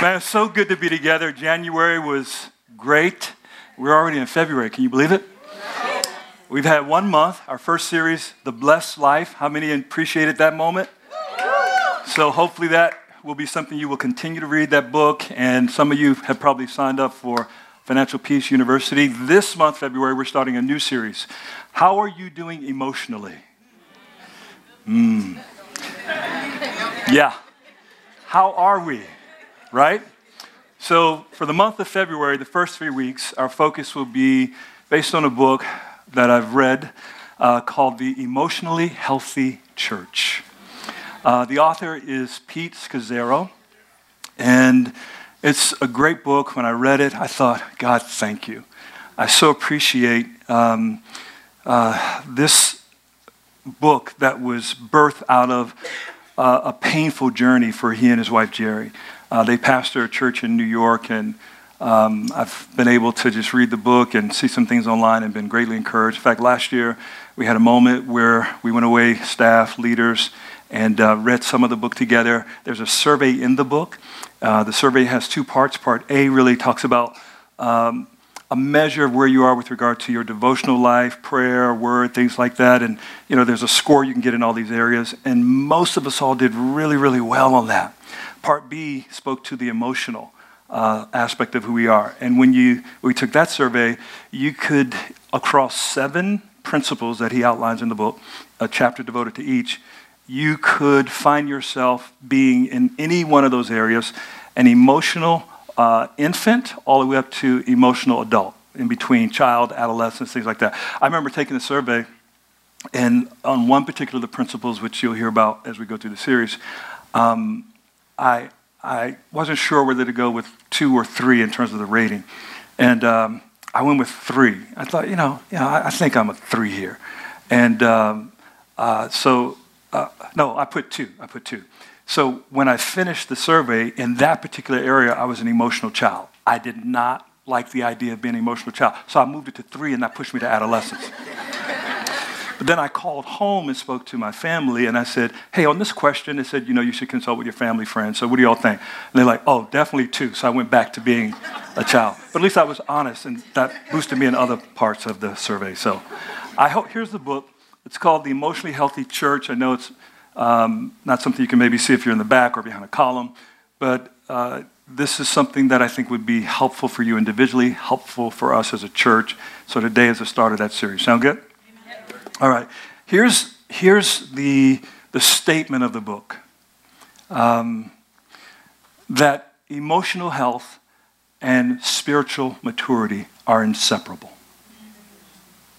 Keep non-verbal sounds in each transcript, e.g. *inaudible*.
Man, it's so good to be together. January was great. We're already in February. Can you believe it? We've had one month, our first series, The Blessed Life. How many appreciated that moment? So hopefully that will be something you will continue to read that book. And some of you have probably signed up for Financial Peace University. This month, February, we're starting a new series. How are you doing emotionally? Mm. Yeah. How are we? Right? So, for the month of February, the first three weeks, our focus will be based on a book that I've read uh, called The Emotionally Healthy Church. Uh, the author is Pete Scazzero, and it's a great book. When I read it, I thought, God, thank you. I so appreciate um, uh, this book that was birthed out of uh, a painful journey for he and his wife, Geri. Uh, they pastor a church in New York, and um, I've been able to just read the book and see some things online and been greatly encouraged. In fact, last year we had a moment where we went away, staff, leaders, and uh, read some of the book together. There's a survey in the book. Uh, the survey has two parts. Part A really talks about um, a measure of where you are with regard to your devotional life, prayer, word, things like that. And, you know, there's a score you can get in all these areas. And most of us all did really, really well on that. Part B spoke to the emotional uh, aspect of who we are. And when you we took that survey, you could across seven principles that he outlines in the book, a chapter devoted to each, you could find yourself being in any one of those areas, an emotional uh, infant all the way up to emotional adult, in between child, adolescence, things like that. I remember taking the survey, and on one particular of the principles, which you'll hear about as we go through the series, um, I, I wasn't sure whether to go with two or three in terms of the rating. And um, I went with three. I thought, you know, you know I, I think I'm a three here. And um, uh, so, uh, no, I put two. I put two. So when I finished the survey in that particular area, I was an emotional child. I did not like the idea of being an emotional child. So I moved it to three, and that pushed me to adolescence. But then I called home and spoke to my family, and I said, hey, on this question, they said, you know, you should consult with your family friends. So what do y'all think? And they're like, oh, definitely two. So I went back to being a child. But at least I was honest, and that boosted me in other parts of the survey. So I hope, here's the book. It's called The Emotionally Healthy Church. I know it's um, not something you can maybe see if you're in the back or behind a column, but uh, this is something that I think would be helpful for you individually, helpful for us as a church. So today is the start of that series. Sound good? All right. Here's, here's the, the statement of the book um, that emotional health and spiritual maturity are inseparable.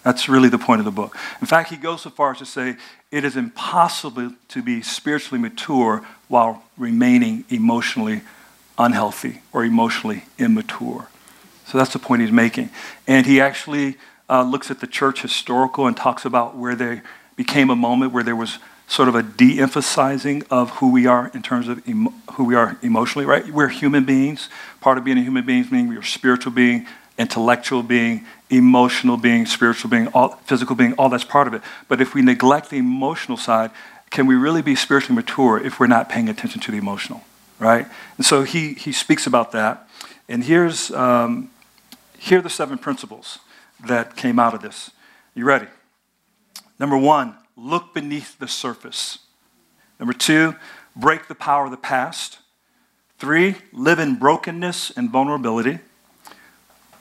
That's really the point of the book. In fact, he goes so far as to say it is impossible to be spiritually mature while remaining emotionally unhealthy or emotionally immature. So that's the point he's making. And he actually uh, looks at the church historical and talks about where there became a moment where there was sort of a de-emphasizing of who we are in terms of emo- who we are emotionally, right? We're human beings. Part of being a human being means we're a spiritual being, intellectual being, emotional being, spiritual being, all, physical being, all that's part of it. But if we neglect the emotional side, can we really be spiritually mature if we're not paying attention to the emotional, right? And so he, he speaks about that. And here's, um, here are the seven principles that came out of this. You ready? Number one, look beneath the surface. Number two, break the power of the past. Three, live in brokenness and vulnerability.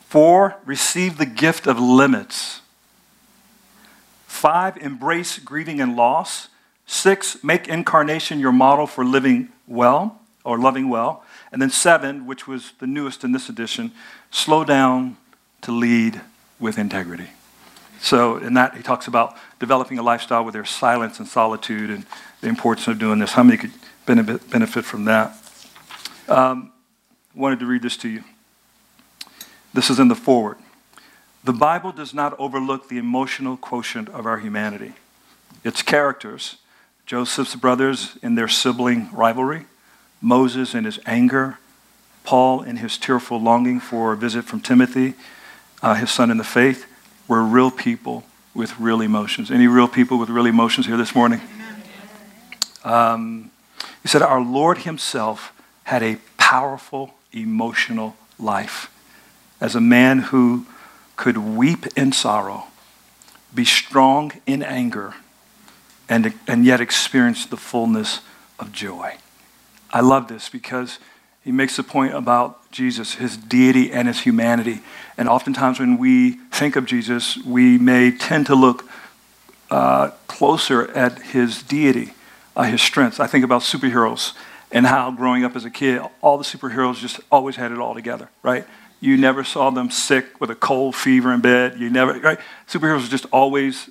Four, receive the gift of limits. Five, embrace grieving and loss. Six, make incarnation your model for living well or loving well. And then seven, which was the newest in this edition, slow down to lead with integrity. So, in that, he talks about developing a lifestyle where there's silence and solitude and the importance of doing this. How many could benefit, from that? Um, wanted to read this to you. This is in the foreword. The Bible does not overlook the emotional quotient of our humanity. Its characters, Joseph's brothers in their sibling rivalry, Moses in his anger, Paul in his tearful longing for a visit from Timothy, uh, his son in the faith, were real people with real emotions. Any real people with real emotions here this morning? Um, he said, Our Lord Himself had a powerful emotional life. As a man who could weep in sorrow, be strong in anger, and, and yet experience the fullness of joy. I love this because he makes a point about Jesus, his deity and his humanity. And oftentimes, when we think of Jesus, we may tend to look uh, closer at his deity, uh, his strengths. I think about superheroes and how growing up as a kid, all the superheroes just always had it all together, right? You never saw them sick with a cold fever in bed. You never, right? Superheroes are just always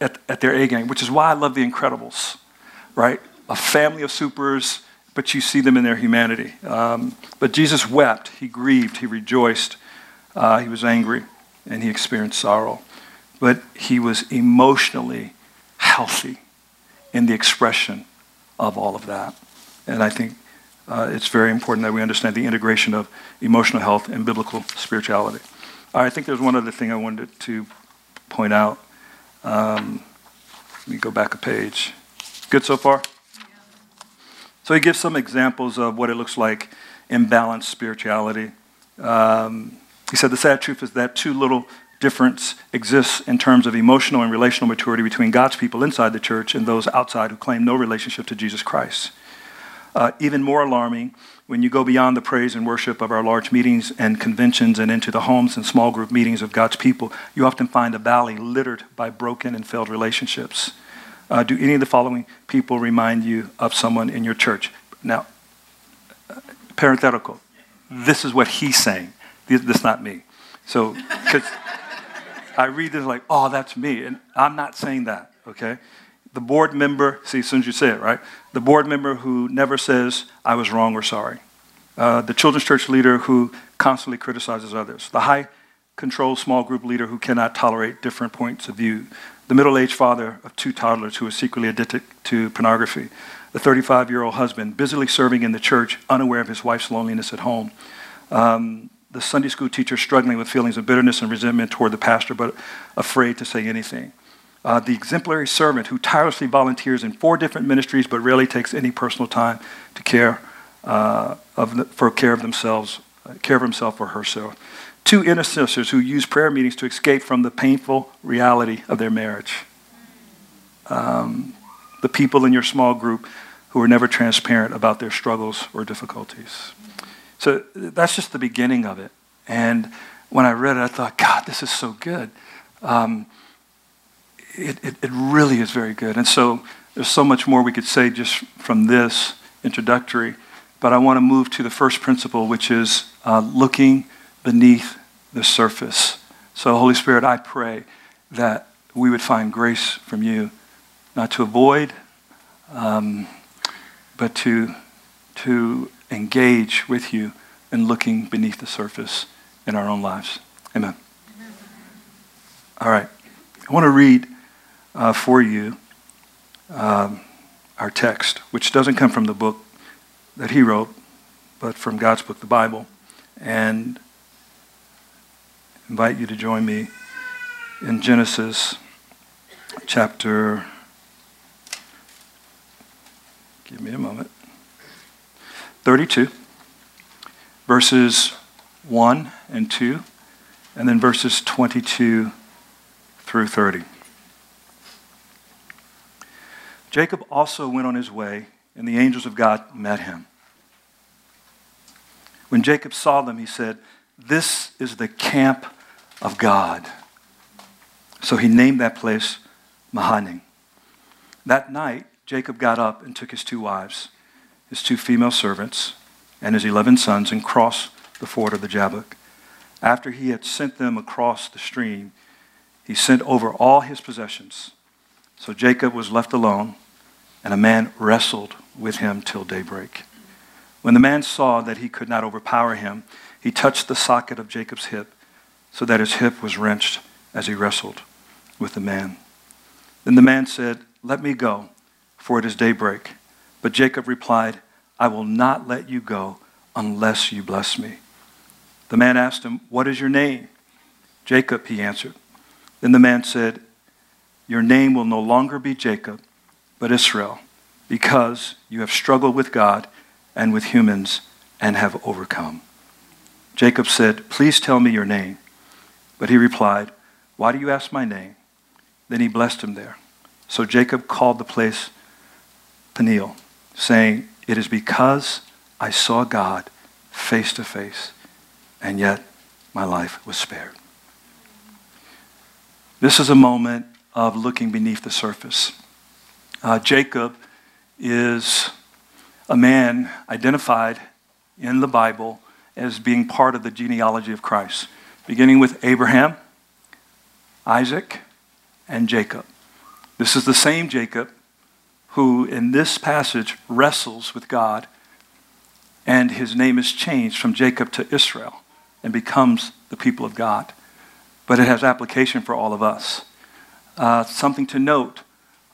at, at their A game, which is why I love The Incredibles, right? A family of supers, but you see them in their humanity. Um, but Jesus wept, he grieved, he rejoiced, uh, he was angry, and he experienced sorrow. But he was emotionally healthy in the expression of all of that. And I think uh, it's very important that we understand the integration of emotional health and biblical spirituality. I think there's one other thing I wanted to point out. Um, let me go back a page. Good so far? So he gives some examples of what it looks like imbalanced spirituality. Um, he said the sad truth is that too little difference exists in terms of emotional and relational maturity between God's people inside the church and those outside who claim no relationship to Jesus Christ. Uh, even more alarming, when you go beyond the praise and worship of our large meetings and conventions and into the homes and small group meetings of God's people, you often find a valley littered by broken and failed relationships. Uh, do any of the following people remind you of someone in your church? Now, parenthetical, this is what he's saying. This, is not me. So, because I read this like, oh, that's me. And I'm not saying that, okay? the board member, see, as soon as you say it, right? The board member who never says, I was wrong or sorry. Uh, the children's church leader who constantly criticizes others. The high control small group leader who cannot tolerate different points of view. The middle aged father of two toddlers who is secretly addicted to pornography. The 35 year old husband busily serving in the church, unaware of his wife's loneliness at home. Um, the Sunday school teacher struggling with feelings of bitterness and resentment toward the pastor, but afraid to say anything uh, the exemplary servant who tirelessly volunteers in four different ministries but rarely takes any personal time to care uh, of the, for care of themselves, uh, care of himself or herself. Two intercessors who use prayer meetings to escape from the painful reality of their marriage. Um, the people in your small group who are never transparent about their struggles or difficulties. So that's just the beginning of it. And when I read it, I thought, God, this is so good. Um, it, it, it really is very good. And so there's so much more we could say just from this introductory. But I want to move to the first principle, which is uh, looking beneath the surface. So, Holy Spirit, I pray that we would find grace from you, not to avoid, um, but to, to engage with you in looking beneath the surface in our own lives. Amen. All right. I want to read uh, for you um, our text, which doesn't come from the book that he wrote, but from God's book, the Bible. And invite you to join me in Genesis chapter. Give me a moment. 32, verses 1 and 2, and then verses 22 through 30. Jacob also went on his way, and the angels of God met him. When Jacob saw them, he said, This is the camp of God. So he named that place Mahanaim. That night, Jacob got up and took his two wives, his two female servants, and his eleven sons and crossed the ford of the Jabbok. After he had sent them across the stream, he sent over all his possessions so Jacob was left alone, and a man wrestled with him till daybreak. When the man saw that he could not overpower him, he touched the socket of Jacob's hip, so that his hip was wrenched as he wrestled with the man. Then the man said, Let me go, for it is daybreak. But Jacob replied, I will not let you go unless you bless me. The man asked him, What is your name? Jacob, he answered. Then the man said, your name will no longer be Jacob, but Israel, because you have struggled with God and with humans and have overcome. Jacob said, Please tell me your name. But he replied, Why do you ask my name? Then he blessed him there. So Jacob called the place Peniel, saying, It is because I saw God face to face, and yet my life was spared. This is a moment of looking beneath the surface. Uh, Jacob is a man identified in the Bible as being part of the genealogy of Christ, beginning with Abraham, Isaac, and Jacob. This is the same Jacob who, in this passage, wrestles with God, and his name is changed from Jacob to Israel and becomes the people of God. But it has application for all of us. Uh, something to note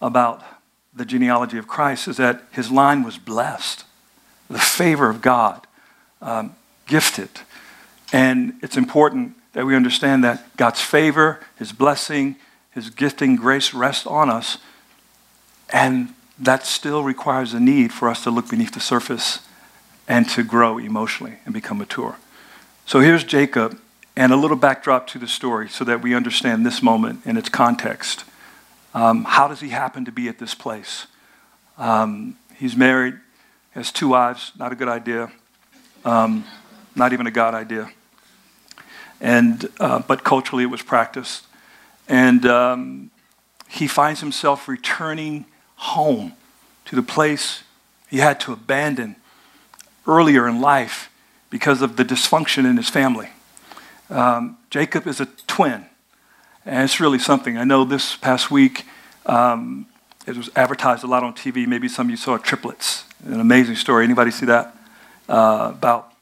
about the genealogy of Christ is that his line was blessed, the favor of God, um, gifted. And it's important that we understand that God's favor, his blessing, his gifting, grace rests on us. And that still requires a need for us to look beneath the surface and to grow emotionally and become mature. So here's Jacob and a little backdrop to the story so that we understand this moment in its context. Um, how does he happen to be at this place? Um, he's married, has two wives, not a good idea, um, not even a God idea. And, uh, but culturally it was practiced. And um, he finds himself returning home to the place he had to abandon earlier in life because of the dysfunction in his family. Um, Jacob is a twin, and it's really something. I know this past week um, it was advertised a lot on TV. Maybe some of you saw triplets. An amazing story. Anybody see that? Uh, about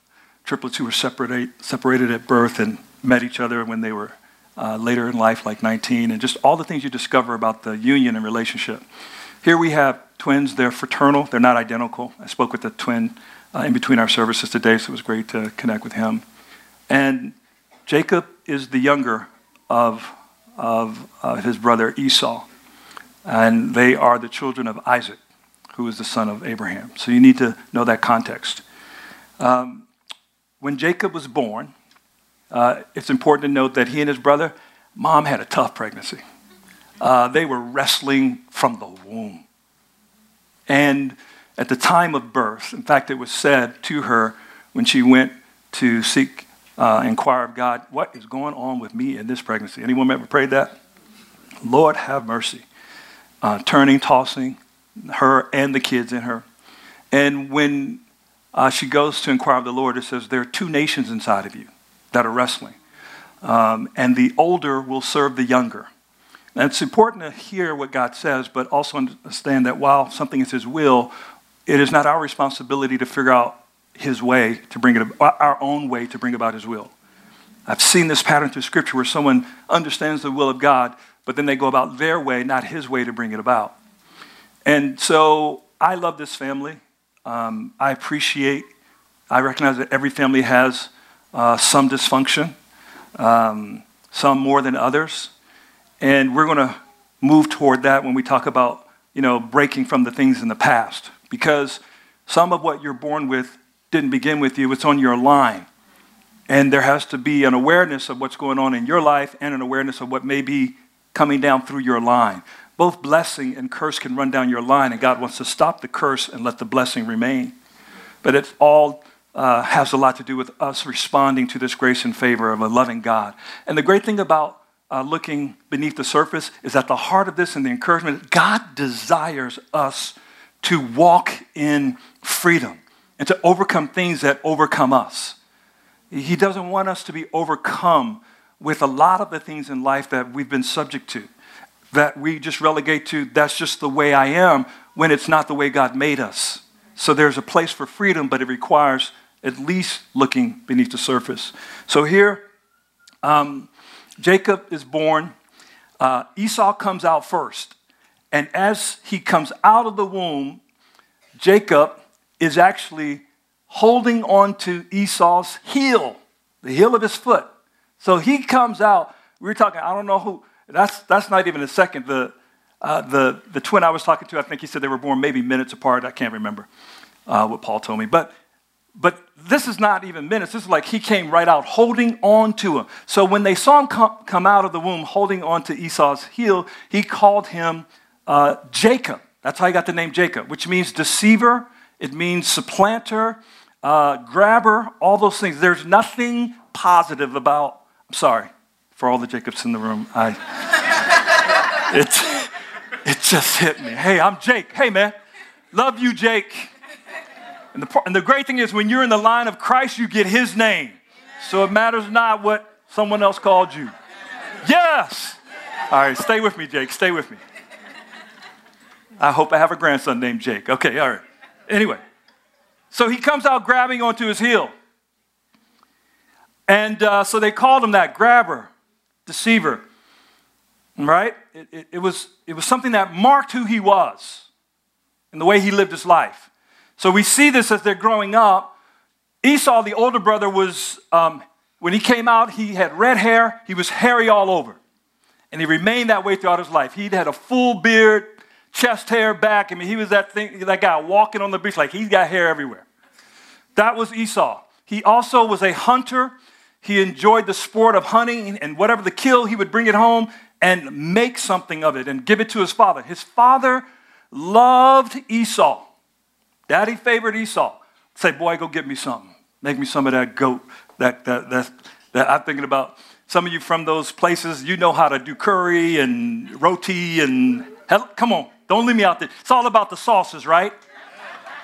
triplets who were separate, separated at birth and met each other when they were uh, later in life, like 19, and just all the things you discover about the union and relationship. Here we have twins. They're fraternal. They're not identical. I spoke with the twin uh, in between our services today, so it was great to connect with him. And Jacob is the younger of, of uh, his brother Esau, and they are the children of Isaac, who is the son of Abraham. So you need to know that context. Um, when Jacob was born, uh, it's important to note that he and his brother, mom had a tough pregnancy. Uh, they were wrestling from the womb. And at the time of birth. In fact, it was said to her when she went to seek, uh, inquire of God, what is going on with me in this pregnancy? Anyone ever prayed that? Lord, have mercy. Uh, turning, tossing her and the kids in her. And when uh, she goes to inquire of the Lord, it says, There are two nations inside of you that are wrestling. Um, and the older will serve the younger. And it's important to hear what God says, but also understand that while something is His will, it is not our responsibility to figure out his way to bring it our own way to bring about his will. I've seen this pattern through scripture where someone understands the will of God, but then they go about their way, not his way to bring it about. And so I love this family. Um, I appreciate, I recognize that every family has uh, some dysfunction, um, some more than others. And we're going to move toward that when we talk about, you know, breaking from the things in the past because some of what you're born with didn't begin with you, it's on your line. And there has to be an awareness of what's going on in your life and an awareness of what may be coming down through your line. Both blessing and curse can run down your line, and God wants to stop the curse and let the blessing remain. But it all uh, has a lot to do with us responding to this grace and favor of a loving God. And the great thing about uh, looking beneath the surface is at the heart of this and the encouragement, God desires us to walk in freedom and to overcome things that overcome us. He doesn't want us to be overcome with a lot of the things in life that we've been subject to, that we just relegate to, that's just the way I am, when it's not the way God made us. So there's a place for freedom, but it requires at least looking beneath the surface. So here, um, Jacob is born. Uh, Esau comes out first. And as he comes out of the womb, Jacob is actually holding on to Esau's heel, the heel of his foot. So he comes out. We are talking, I don't know who, that's, that's not even a second. The, uh, the, the twin I was talking to, I think he said they were born maybe minutes apart. I can't remember uh, what Paul told me. But but this is not even minutes. This is like he came right out holding on to him. So when they saw him come, come out of the womb holding on to Esau's heel, he called him uh, Jacob. That's how he got the name Jacob, which means deceiver, it means supplanter, uh, grabber, all those things. There's nothing positive about, I'm sorry for all the Jacobs in the room. I, *laughs* it, it just hit me. Hey, I'm Jake. Hey, man. Love you, Jake. And the, and the great thing is, when you're in the line of Christ, you get his name. So it matters not what someone else called you. Yes. All right, stay with me, Jake. Stay with me. I hope I have a grandson named Jake. Okay, all right. Anyway, so he comes out grabbing onto his heel. And uh, so they called him that grabber, deceiver. Right? It, it, it, was, it was something that marked who he was and the way he lived his life. So we see this as they're growing up. Esau, the older brother, was, um, when he came out, he had red hair, he was hairy all over. And he remained that way throughout his life. He'd had a full beard, chest hair back. I mean, he was that, thing, that guy walking on the beach like he's got hair everywhere. That was Esau. He also was a hunter. He enjoyed the sport of hunting, and whatever the kill, he would bring it home and make something of it and give it to his father. His father loved Esau. Daddy favored Esau. Say, boy, go get me something. Make me some of that goat. That, that, that, that I'm thinking about. Some of you from those places, you know how to do curry and roti and hell, come on, don't leave me out there. It's all about the sauces, right?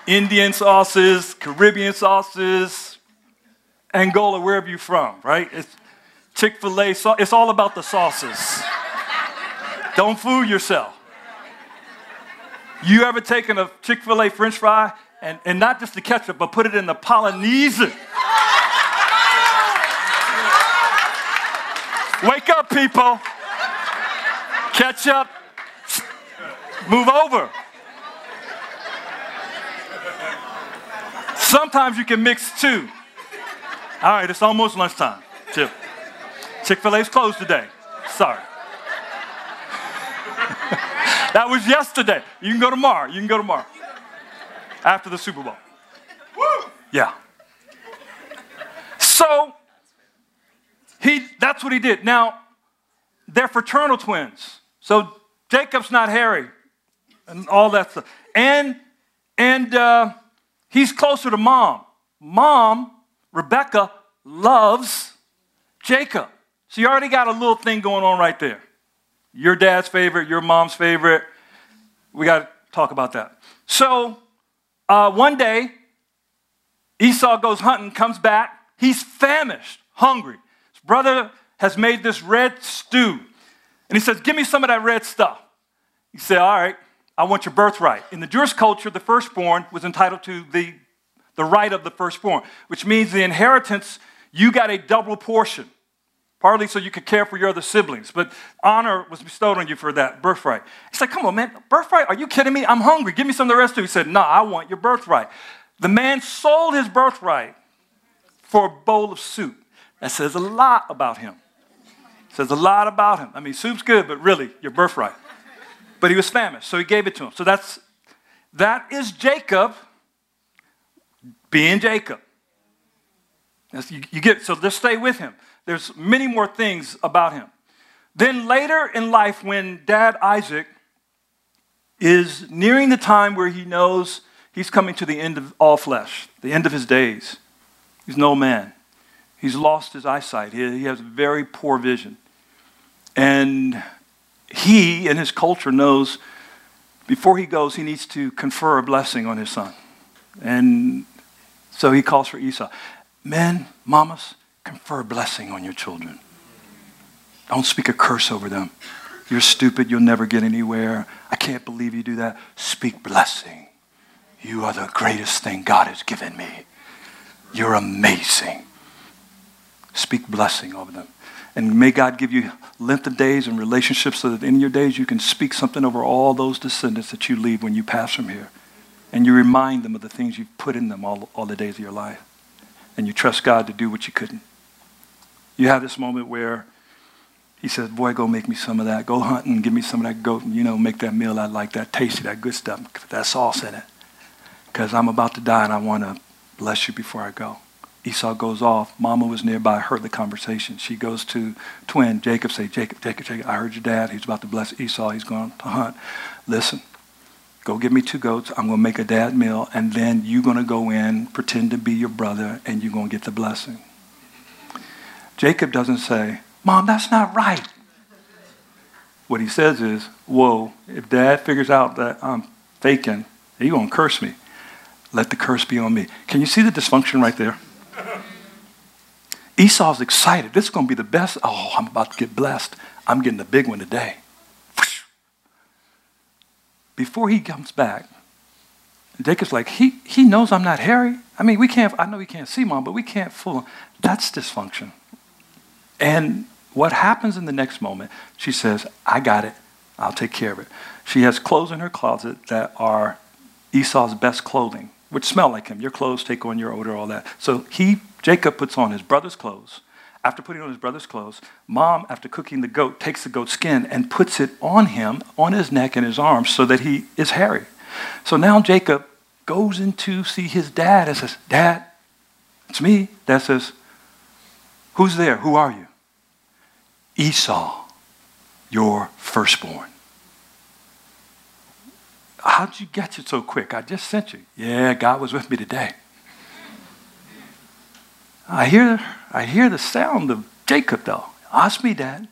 Indian sauces, Caribbean sauces, Angola, wherever you're from, right? It's Chick-fil-A, it's all about the sauces. Don't fool yourself. You ever taken a Chick fil A french fry and, and not just the ketchup, but put it in the Polynesian? Wake up, people. Ketchup, move over. Sometimes you can mix two. All right, it's almost lunchtime. Chick fil A's closed today. Sorry. *laughs* That was yesterday. You can go tomorrow. You can go tomorrow. After the Super Bowl. Yeah. So he that's what he did. Now, they're fraternal twins. So Jacob's not hairy and all that stuff. And and uh, he's closer to mom. Mom, Rebecca, loves Jacob. So you already got a little thing going on right there your dad's favorite, your mom's favorite. We got to talk about that. So uh, one day, Esau goes hunting, comes back. He's famished, hungry. His brother has made this red stew. And he says, Give me some of that red stuff. He said, All right, I want your birthright. In the Jewish culture, the firstborn was entitled to the, the right of the firstborn, which means the inheritance, you got a double portion partly so you could care for your other siblings. But honor was bestowed on you for that birthright. He's like, come on, man, birthright? Are you kidding me? I'm hungry. Give me some of the rest it. He said, no, I want your birthright. The man sold his birthright for a bowl of soup. That says a lot about him. Says a lot about him. I mean, soup's good, but really, your birthright. But he was famished, so he gave it to him. So that's that is Jacob being Jacob. You, you get so just stay with him. There's many more things about him. Then later in life, when dad Isaac is nearing the time where he knows he's coming to the end of all flesh, the end of his days, he's no man. He's lost his eyesight. He, he has very poor vision. And he, in his culture, knows before he goes, he needs to confer a blessing on his son. And so he calls for Esau. Men, mamas, Confer a blessing on your children. Don't speak a curse over them. You're stupid. You'll never get anywhere. I can't believe you do that. Speak blessing. You are the greatest thing God has given me. You're amazing. Speak blessing over them. And may God give you length of days and relationships so that in your days you can speak something over all those descendants that you leave when you pass from here. And you remind them of the things you've put in them all, all the days of your life. And you trust God to do what you couldn't. You have this moment where he says, Boy, go make me some of that. Go hunt and give me some of that goat and, you know, make that meal I like, that tasty, that good stuff, that sauce in it. Because I'm about to die and I want to bless you before I go. Esau goes off. Mama was nearby, heard the conversation. She goes to twin Jacob, say, Jacob, Jacob, Jacob, I heard your dad. He's about to bless Esau. He's going to hunt. Listen, go get me two goats. I'm going to make a dad meal, and then you're going to go in, pretend to be your brother, and you're going to get the blessing. Jacob doesn't say, Mom, that's not right. What he says is, Whoa, if dad figures out that I'm faking, he's going to curse me. Let the curse be on me. Can you see the dysfunction right there? Esau's excited. This is going to be the best. Oh, I'm about to get blessed. I'm getting the big one today. Before he comes back, Jacob's like, he, he knows I'm not hairy. I mean, we can't, I know we can't see mom, but we can't fool him. That's dysfunction. And what happens in the next moment, she says, I got it. I'll take care of it. She has clothes in her closet that are Esau's best clothing, which smell like him. Your clothes take on your odor, all that. So he Jacob puts on his brother's clothes. After putting on his brother's clothes, mom, after cooking the goat, takes the goat's skin and puts it on him, on his neck and his arms, so that he is hairy. So now Jacob goes in to see his dad and says, Dad, it's me. Dad says, Who's there? Who are you? Esau, your firstborn. How'd you get it so quick? I just sent you. Yeah, God was with me today. I hear, I hear the sound of Jacob, though. Ask me, Dad.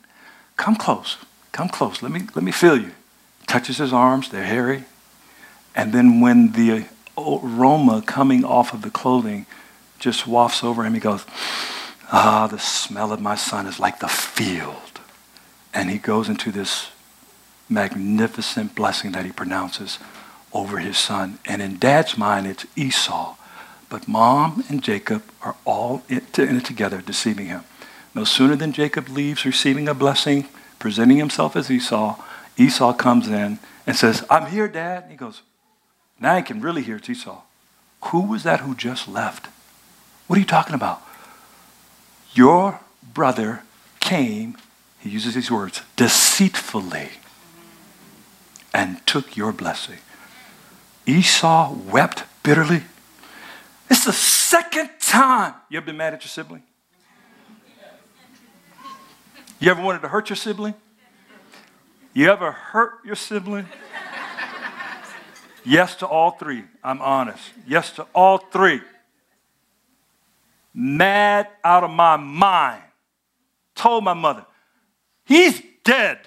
Come close. Come close. Let me, let me feel you. Touches his arms. They're hairy. And then when the aroma coming off of the clothing just wafts over him, he goes, Ah, the smell of my son is like the field. And he goes into this magnificent blessing that he pronounces over his son. And in dad's mind, it's Esau. But mom and Jacob are all in it together, deceiving him. No sooner than Jacob leaves receiving a blessing, presenting himself as Esau, Esau comes in and says, I'm here, Dad. And he goes, Now I can really hear it's Esau. Who was that who just left? What are you talking about? Your brother came, he uses these words, deceitfully, and took your blessing. Esau wept bitterly it's the second time. You ever been mad at your sibling? You ever wanted to hurt your sibling? You ever hurt your sibling? Yes to all three. I'm honest. Yes to all three. Mad out of my mind. Told my mother, he's dead.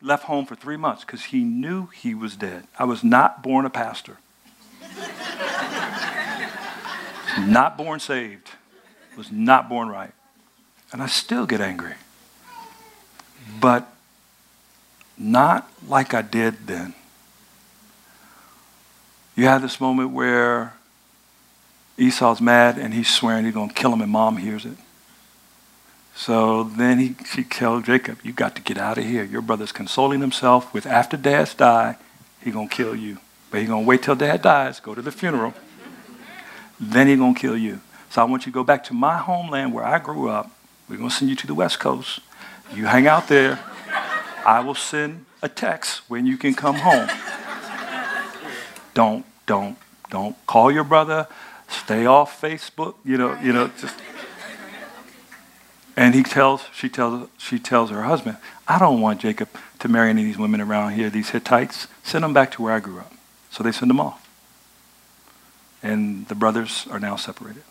Left home for three months because he knew he was dead. I was not born a pastor. Not born saved, was not born right. And I still get angry. But not like I did then. You have this moment where Esau's mad and he's swearing he's going to kill him, and mom hears it. So then he, she tells Jacob, You got to get out of here. Your brother's consoling himself with after dad's die, he's going to kill you. But he's going to wait till dad dies, go to the funeral, then he's going to kill you. So I want you to go back to my homeland where I grew up. We're going to send you to the West Coast. You hang out there. I will send a text when you can come home. Don't, don't, don't call your brother. Stay off Facebook. You know, you know, just. And he tells, she tells, she tells her husband, I don't want Jacob to marry any of these women around here, these Hittites. Send them back to where I grew up. So they send them off and the brothers are now separated.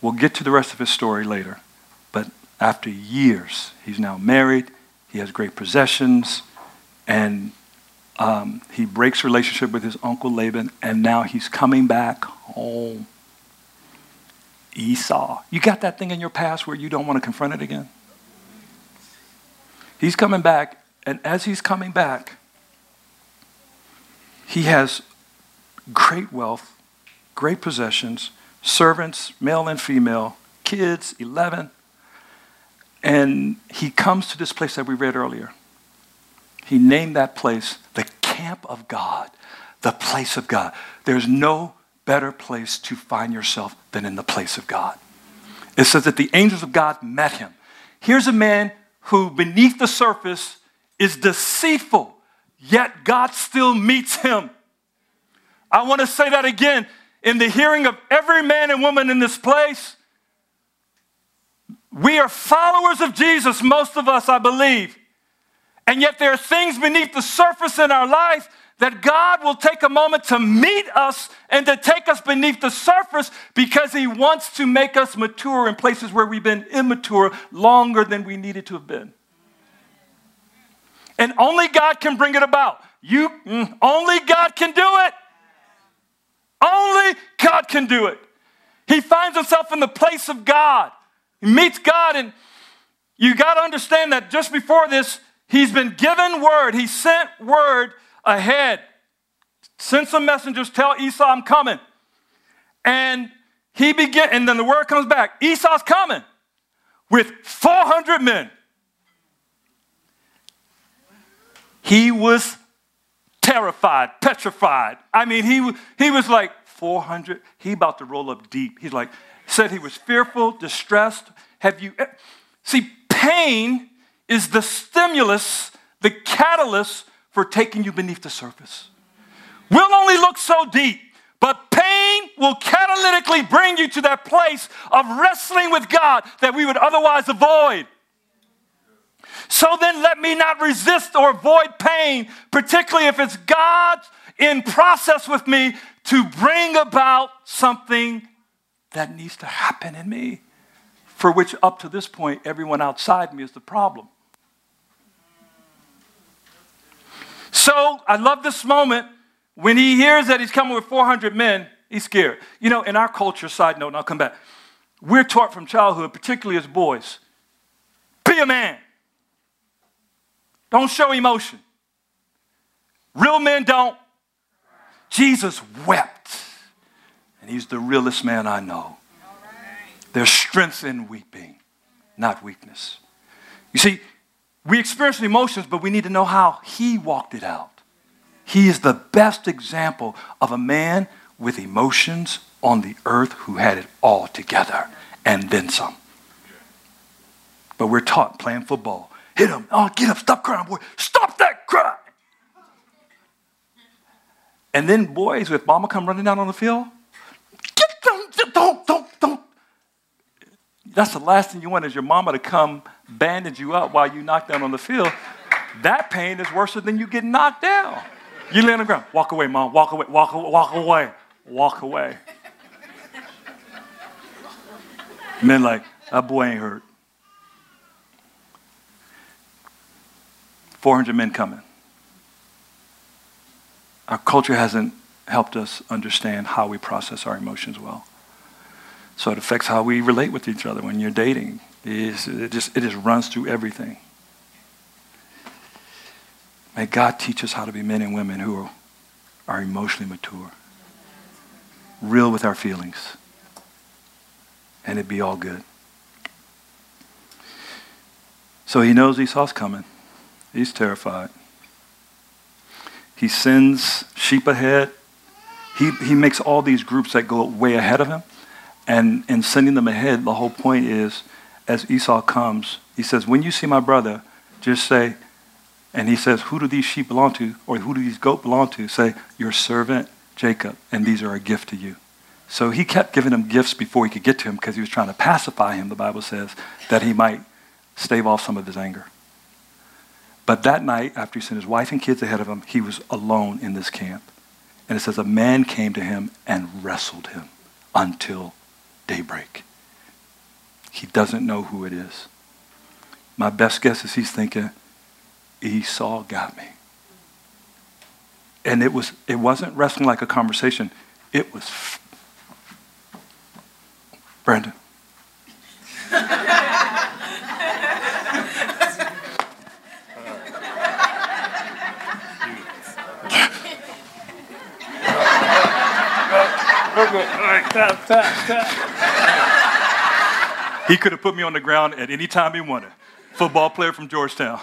We'll get to the rest of his story later, but after years, he's now married, he has great possessions, and um, he breaks relationship with his uncle Laban, and now he's coming back home. Esau. You got that thing in your past where you don't want to confront it again? He's coming back, and as he's coming back, he has great wealth, great possessions, servants, male and female, kids, 11. And he comes to this place that we read earlier. He named that place the camp of God, the place of God. There's no better place to find yourself than in the place of God. It says that the angels of God met him. Here's a man who, beneath the surface, is deceitful, yet God still meets him. I want to say that again. in the hearing of every man and woman in this place. We are followers of Jesus, most of us, I believe. And yet there are things beneath the surface in our life that God will take a moment to meet us and to take us beneath the surface because He wants to make us mature in places where we've been immature longer than we needed to have been. And only God can bring it about. You, mm, only God can do it. Only God can do it. He finds himself in the place of God. He meets God, and you got to understand that just before this, he's been given word. He sent word ahead. Send some messengers, tell Esau I'm coming. And he begin, and then the word comes back. Esau's coming with 400 men. He was terrified, petrified. I mean, he, he was like 400. He about to roll up deep. He's like, said he was fearful, distressed. Have you, see, pain is the stimulus, the catalyst for taking you beneath the surface. We'll only look so deep, but pain will catalytically bring you to that place of wrestling with God that we would otherwise avoid. So then let me not resist or avoid pain, particularly if it's God's in process with me to bring about something that needs to happen in me, for which up to this point, everyone outside me is the problem. So I love this moment when he hears that he's coming with 400 men, he's scared. You know, in our culture, side note, and I'll come back, we're taught from childhood, particularly as boys, be a man. Don't show emotion. Real men don't. Jesus wept, and he's the realest man I know. There's strength in weeping, not weakness. You see, we experience emotions, but we need to know how he walked it out. He is the best example of a man with emotions on the earth who had it all together and then some. But we're taught playing football Hit him. Oh, get up. Stop crying, boy. Stop that cry. And then boys with mama come running down on the field. Get them. Don't, don't, don't. That's the last thing you want is your mama to come bandage you up while you knock down on the field. That pain is worse than you getting knocked down. You lay on the ground. Walk away, mom. Walk away. Walk, walk away. Walk away. Men like, that boy ain't hurt. 400 men coming. Our culture hasn't helped us understand how we process our emotions well. So it affects how we relate with each other when you're dating. It, it, just, it just runs through everything. May God teach us how to be men and women who are, are emotionally mature, real with our feelings, and it be all good. So he knows Esau's coming. He's terrified. He sends sheep ahead. He, he makes all these groups that go way ahead of him. And in sending them ahead, the whole point is as Esau comes, he says, When you see my brother, just say, and he says, Who do these sheep belong to? Or who do these goats belong to? Say, Your servant Jacob, and these are a gift to you. So he kept giving him gifts before he could get to him because he was trying to pacify him, the Bible says, that he might stave off some of his anger. But that night, after he sent his wife and kids ahead of him, he was alone in this camp. And it says a man came to him and wrestled him until daybreak. He doesn't know who it is. My best guess is he's thinking, Esau got me. And it was it wasn't wrestling like a conversation. It was Brandon. *laughs* tap, tap, tap. He could have put me on the ground at any time he wanted. Football player from Georgetown.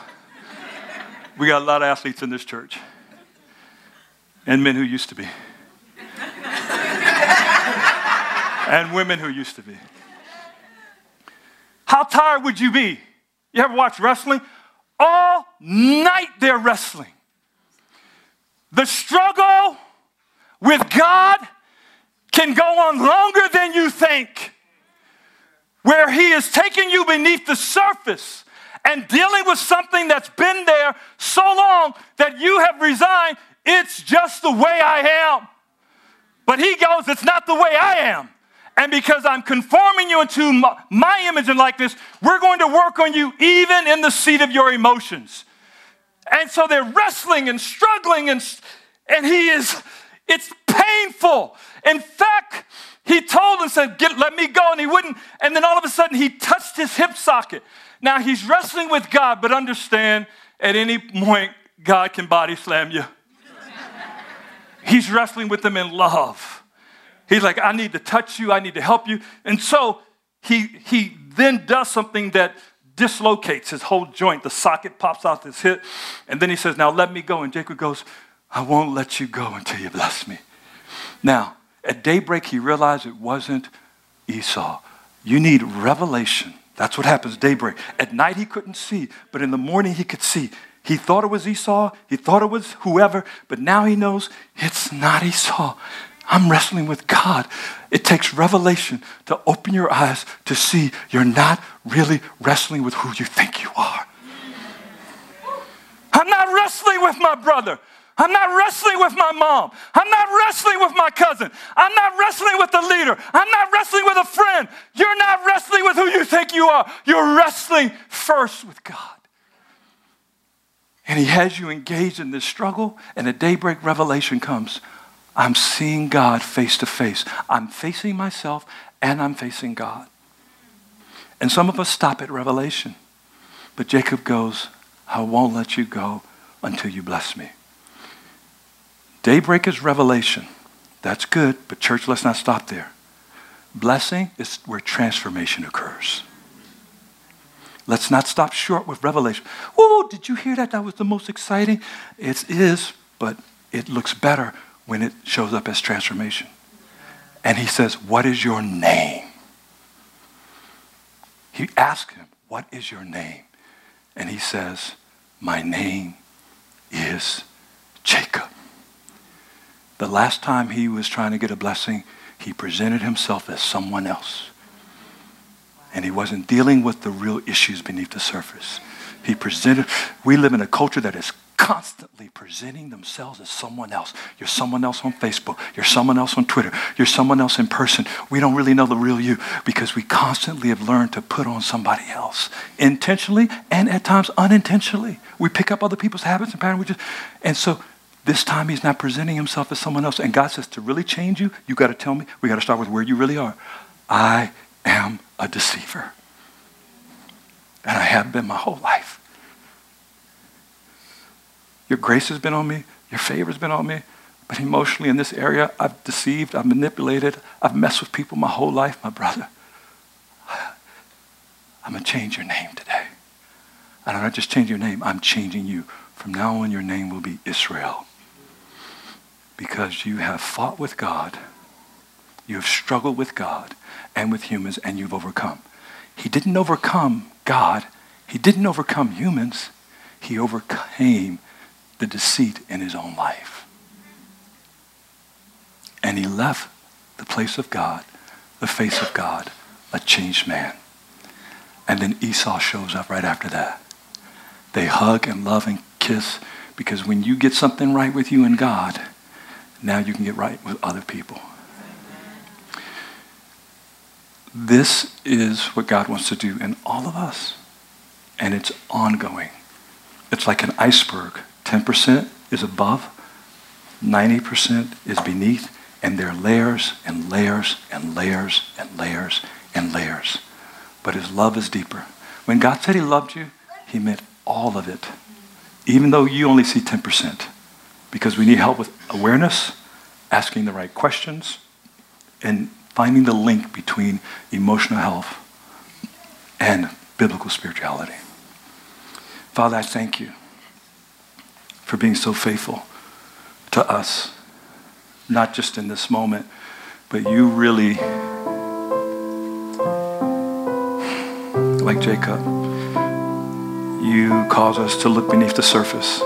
We got a lot of athletes in this church. And men who used to be. and women who used to be. How tired would you be? You ever watch wrestling? All night they're wrestling. The struggle with God can go on longer than you think, where He is taking you beneath the surface and dealing with something that's been there so long that you have resigned. It's just the way I am. But He goes, It's not the way I am. And because I'm conforming you into my image and likeness, we're going to work on you even in the seat of your emotions. And so they're wrestling and struggling, and, and he is, it's painful. In fact, he told him, said, Get, let me go, and he wouldn't. And then all of a sudden, he touched his hip socket. Now, he's wrestling with God, but understand at any point, God can body slam you. he's wrestling with him in love. He's like, I need to touch you, I need to help you. And so he, he then does something that dislocates his whole joint. The socket pops out his hip. And then he says, Now let me go. And Jacob goes, I won't let you go until you bless me. Now, at daybreak, he realized it wasn't Esau. You need revelation. That's what happens daybreak. At night, he couldn't see, but in the morning, he could see. He thought it was Esau, he thought it was whoever, but now he knows it's not Esau. I'm wrestling with God. It takes revelation to open your eyes to see you're not really wrestling with who you think you are. I'm not wrestling with my brother. I'm not wrestling with my mom. I'm not wrestling with my cousin. I'm not wrestling with the leader. I'm not wrestling with a friend. You're not wrestling with who you think you are. You're wrestling first with God. And He has you engaged in this struggle, and a daybreak revelation comes. I'm seeing God face to face. I'm facing myself and I'm facing God. And some of us stop at revelation. But Jacob goes, I won't let you go until you bless me. Daybreak is revelation. That's good, but church, let's not stop there. Blessing is where transformation occurs. Let's not stop short with revelation. Oh, did you hear that? That was the most exciting. It is, but it looks better when it shows up as transformation. And he says, What is your name? He asks him, What is your name? And he says, My name is Jacob. The last time he was trying to get a blessing, he presented himself as someone else. And he wasn't dealing with the real issues beneath the surface. He presented, we live in a culture that is constantly presenting themselves as someone else. You're someone else on Facebook. You're someone else on Twitter. You're someone else in person. We don't really know the real you because we constantly have learned to put on somebody else intentionally and at times unintentionally. We pick up other people's habits and patterns. We just, and so this time he's not presenting himself as someone else. And God says, to really change you, you got to tell me, we got to start with where you really are. I am a deceiver. And I have been my whole life. Your grace has been on me. Your favor has been on me. But emotionally, in this area, I've deceived, I've manipulated, I've messed with people my whole life, my brother. I'm going to change your name today. And I'm not just changing your name, I'm changing you. From now on, your name will be Israel. Because you have fought with God, you have struggled with God and with humans, and you've overcome. He didn't overcome God, He didn't overcome humans, He overcame the deceit in his own life. And he left the place of God, the face of God, a changed man. And then Esau shows up right after that. They hug and love and kiss because when you get something right with you and God, now you can get right with other people. This is what God wants to do in all of us. And it's ongoing. It's like an iceberg 10% is above, 90% is beneath, and there are layers and layers and layers and layers and layers. But his love is deeper. When God said he loved you, he meant all of it, even though you only see 10%, because we need help with awareness, asking the right questions, and finding the link between emotional health and biblical spirituality. Father, I thank you for being so faithful to us, not just in this moment, but you really, like Jacob, you cause us to look beneath the surface.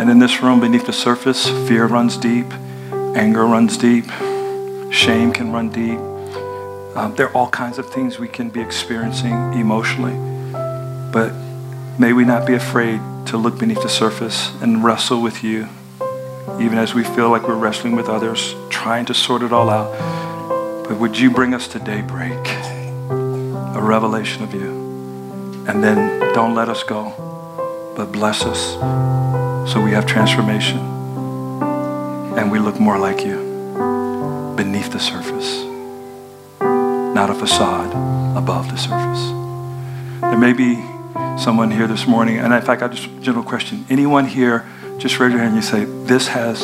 And in this room, beneath the surface, fear runs deep, anger runs deep, Shame can run deep. Um, there are all kinds of things we can be experiencing emotionally. But may we not be afraid to look beneath the surface and wrestle with you, even as we feel like we're wrestling with others, trying to sort it all out. But would you bring us to daybreak, a revelation of you? And then don't let us go, but bless us so we have transformation and we look more like you beneath the surface, not a facade above the surface. There may be someone here this morning, and in fact, I just a general question. Anyone here, just raise your hand and you say, This has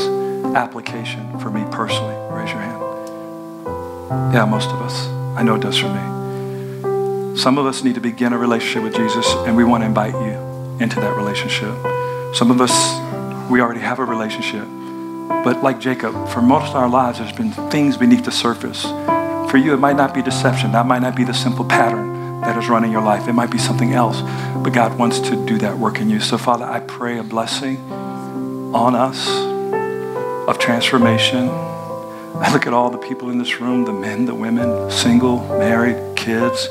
application for me personally. Raise your hand. Yeah, most of us. I know it does for me. Some of us need to begin a relationship with Jesus, and we want to invite you into that relationship. Some of us, we already have a relationship. But like Jacob, for most of our lives, there's been things beneath the surface. For you, it might not be deception. That might not be the simple pattern that is running your life. It might be something else. But God wants to do that work in you. So, Father, I pray a blessing on us of transformation. I look at all the people in this room the men, the women, single, married, kids.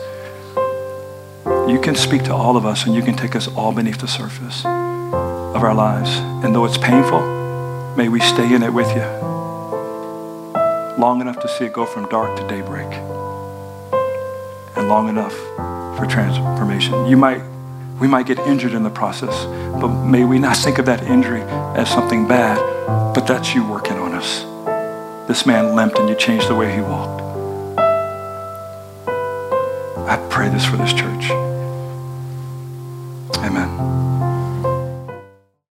You can speak to all of us and you can take us all beneath the surface of our lives. And though it's painful, may we stay in it with you long enough to see it go from dark to daybreak and long enough for transformation. You might, we might get injured in the process, but may we not think of that injury as something bad, but that's you working on us. This man limped and you changed the way he walked. I pray this for this church. Amen.